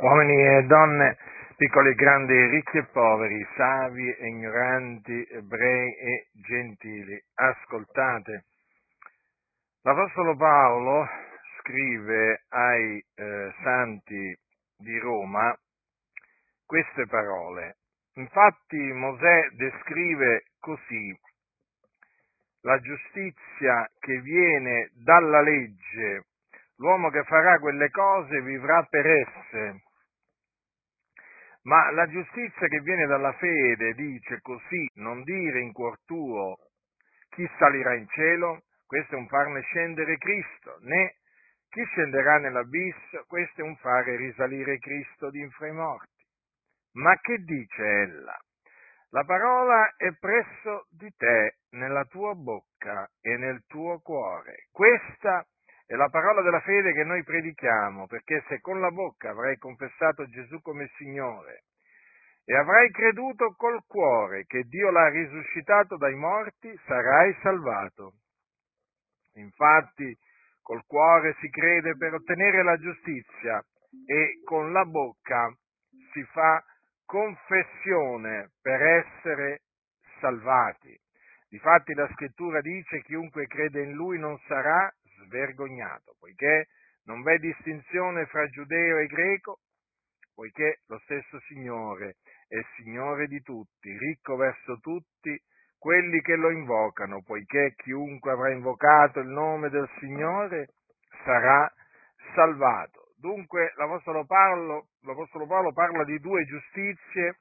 uomini e donne, piccoli e grandi, ricchi e poveri, savi e ignoranti, ebrei e gentili, ascoltate. L'Apostolo Paolo scrive ai eh, santi di Roma queste parole. Infatti Mosè descrive così la giustizia che viene dalla legge l'uomo che farà quelle cose vivrà per esse. Ma la giustizia che viene dalla fede dice così, non dire in cuor tuo chi salirà in cielo, questo è un farne scendere Cristo, né chi scenderà nell'abisso, questo è un fare risalire Cristo di infra i morti. Ma che dice ella? La parola è presso di te, nella tua bocca e nel tuo cuore. La parola della fede che noi predichiamo, perché se con la bocca avrai confessato Gesù come Signore e avrai creduto col cuore che Dio l'ha risuscitato dai morti, sarai salvato. Infatti, col cuore si crede per ottenere la giustizia e con la bocca si fa confessione per essere salvati. Difatti la scrittura dice chiunque crede in lui non sarà svergognato, poiché non v'è distinzione fra giudeo e greco, poiché lo stesso Signore è Signore di tutti, ricco verso tutti quelli che lo invocano, poiché chiunque avrà invocato il nome del Signore sarà salvato. Dunque l'Apostolo Paolo, l'Apostolo Paolo parla di due giustizie,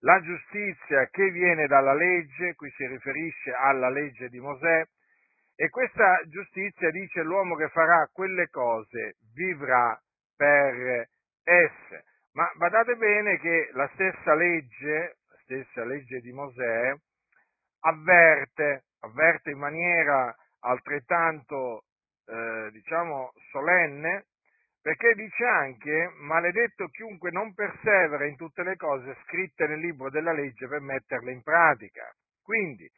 la giustizia che viene dalla legge, qui si riferisce alla legge di Mosè, e questa giustizia dice l'uomo che farà quelle cose vivrà per esse. Ma badate bene che la stessa legge, la stessa legge di Mosè, avverte, avverte in maniera altrettanto, eh, diciamo, solenne, perché dice anche, maledetto chiunque non persevera in tutte le cose scritte nel libro della legge per metterle in pratica. Quindi,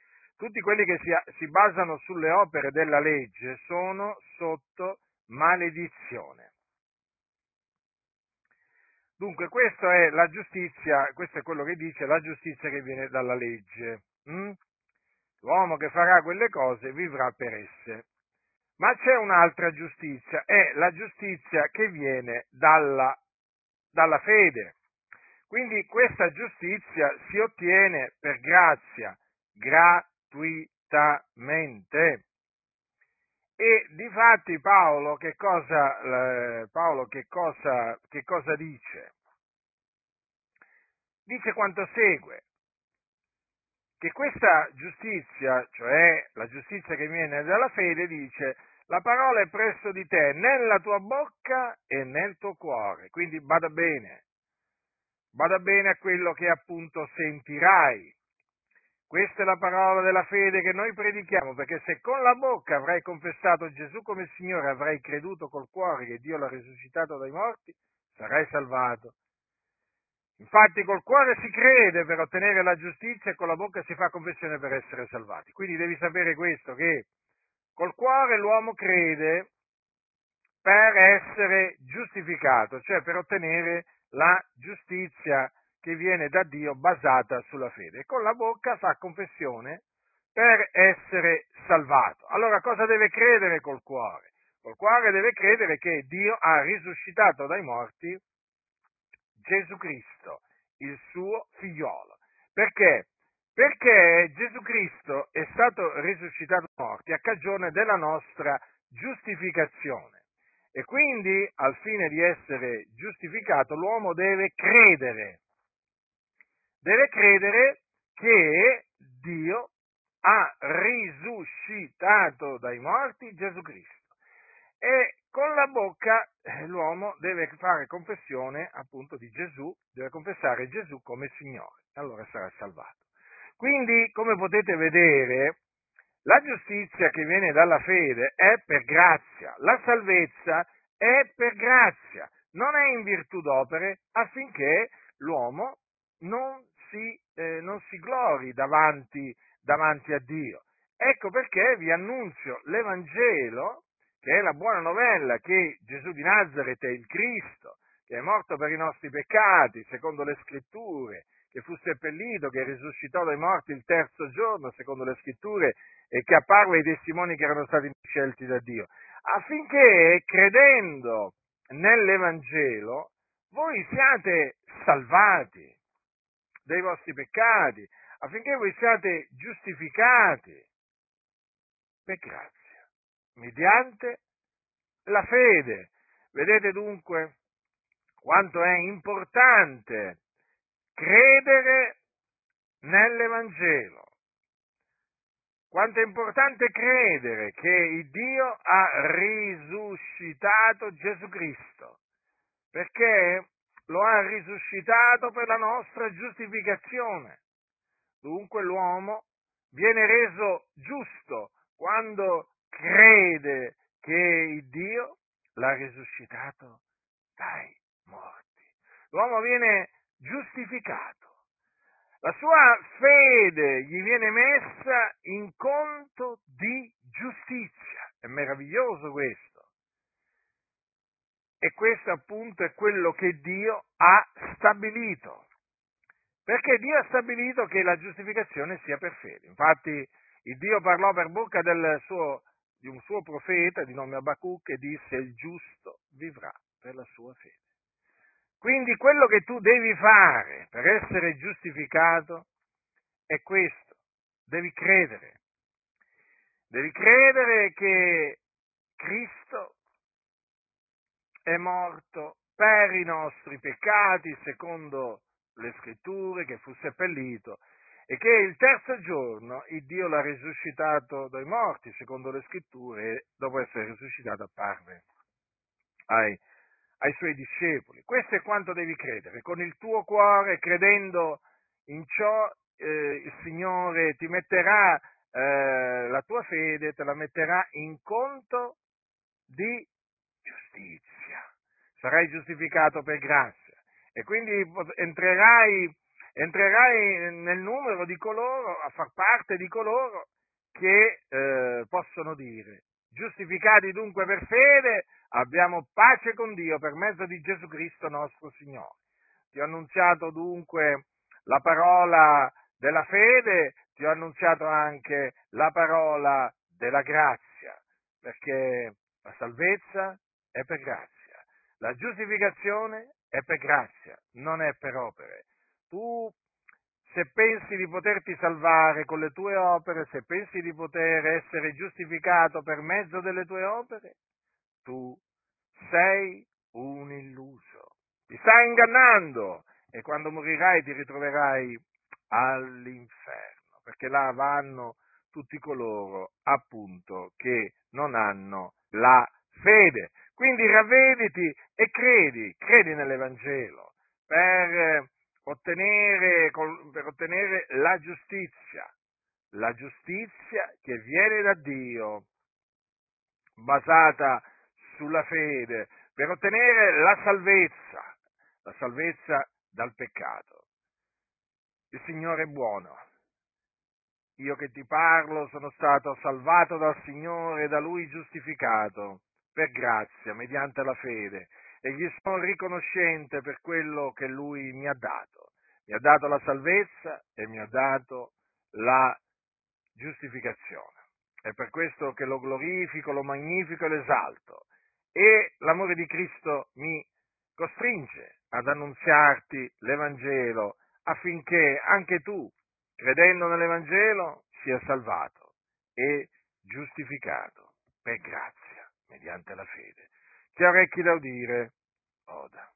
tutti quelli che si, si basano sulle opere della legge sono sotto maledizione. Dunque, questa è la giustizia, questo è quello che dice la giustizia che viene dalla legge. Mm? L'uomo che farà quelle cose vivrà per esse. Ma c'è un'altra giustizia, è la giustizia che viene dalla, dalla fede. Quindi questa giustizia si ottiene per grazia, gra, gratuitamente. E difatti Paolo che cosa, Paolo che cosa, che cosa dice? Dice quanto segue, che questa giustizia, cioè la giustizia che viene dalla fede, dice la parola è presso di te, nella tua bocca e nel tuo cuore. Quindi bada bene, bada bene a quello che appunto sentirai, questa è la parola della fede che noi predichiamo, perché se con la bocca avrai confessato Gesù come Signore, avrai creduto col cuore che Dio l'ha risuscitato dai morti, sarai salvato. Infatti col cuore si crede per ottenere la giustizia e con la bocca si fa confessione per essere salvati. Quindi devi sapere questo, che col cuore l'uomo crede per essere giustificato, cioè per ottenere la giustizia che viene da Dio basata sulla fede. E con la bocca fa confessione per essere salvato. Allora cosa deve credere col cuore? Col cuore deve credere che Dio ha risuscitato dai morti Gesù Cristo, il suo figliolo. Perché? Perché Gesù Cristo è stato risuscitato dai morti a cagione della nostra giustificazione. E quindi, al fine di essere giustificato, l'uomo deve credere deve credere che Dio ha risuscitato dai morti Gesù Cristo. E con la bocca eh, l'uomo deve fare confessione appunto di Gesù, deve confessare Gesù come Signore, allora sarà salvato. Quindi, come potete vedere, la giustizia che viene dalla fede è per grazia, la salvezza è per grazia, non è in virtù d'opere affinché l'uomo non si, eh, non si glori davanti, davanti a Dio. Ecco perché vi annunzio l'Evangelo, che è la buona novella che Gesù di Nazareth è il Cristo, che è morto per i nostri peccati, secondo le scritture, che fu seppellito, che risuscitò dai morti il terzo giorno, secondo le scritture, e che apparve ai testimoni che erano stati scelti da Dio, affinché credendo nell'Evangelo voi siate salvati dai vostri peccati, affinché voi siate giustificati per grazia, mediante la fede. Vedete dunque quanto è importante credere nell'Evangelo. Quanto è importante credere che il Dio ha risuscitato Gesù Cristo, perché lo ha risuscitato per la nostra giustificazione. Dunque l'uomo viene reso giusto quando crede che il Dio l'ha risuscitato dai morti. L'uomo viene giustificato. La sua fede gli viene messa in conto di giustizia. È meraviglioso questo. E questo appunto è quello che Dio ha stabilito. Perché Dio ha stabilito che la giustificazione sia per fede. Infatti il Dio parlò per bocca suo, di un suo profeta di nome Abacuc e disse il giusto vivrà per la sua fede. Quindi quello che tu devi fare per essere giustificato è questo, devi credere. Devi credere che Cristo è morto per i nostri peccati, secondo le scritture, che fu seppellito e che il terzo giorno il Dio l'ha risuscitato dai morti, secondo le scritture, e dopo essere risuscitato apparve ai ai suoi discepoli. Questo è quanto devi credere. Con il tuo cuore, credendo in ciò, eh, il Signore ti metterà eh, la tua fede, te la metterà in conto di giustizia. Sarai giustificato per grazia e quindi entrerai, entrerai nel numero di coloro, a far parte di coloro che eh, possono dire, giustificati dunque per fede, abbiamo pace con Dio per mezzo di Gesù Cristo nostro Signore. Ti ho annunziato dunque la parola della fede, ti ho annunziato anche la parola della grazia, perché la salvezza è per grazia, la giustificazione è per grazia, non è per opere. Tu se pensi di poterti salvare con le tue opere, se pensi di poter essere giustificato per mezzo delle tue opere, tu sei un illuso. Ti stai ingannando e quando morirai ti ritroverai all'inferno, perché là vanno tutti coloro appunto che non hanno la fede. Quindi ravvediti e credi, credi nell'Evangelo per ottenere, per ottenere la giustizia, la giustizia che viene da Dio, basata sulla fede, per ottenere la salvezza, la salvezza dal peccato. Il Signore è buono. Io che ti parlo sono stato salvato dal Signore e da Lui giustificato per grazia, mediante la fede, e gli sono riconoscente per quello che Lui mi ha dato. Mi ha dato la salvezza e mi ha dato la giustificazione. È per questo che lo glorifico, lo magnifico e l'esalto. E l'amore di Cristo mi costringe ad annunziarti l'Evangelo affinché anche tu, credendo nell'Evangelo, sia salvato e giustificato per grazia, mediante la fede. Chi ha orecchi da udire, oda.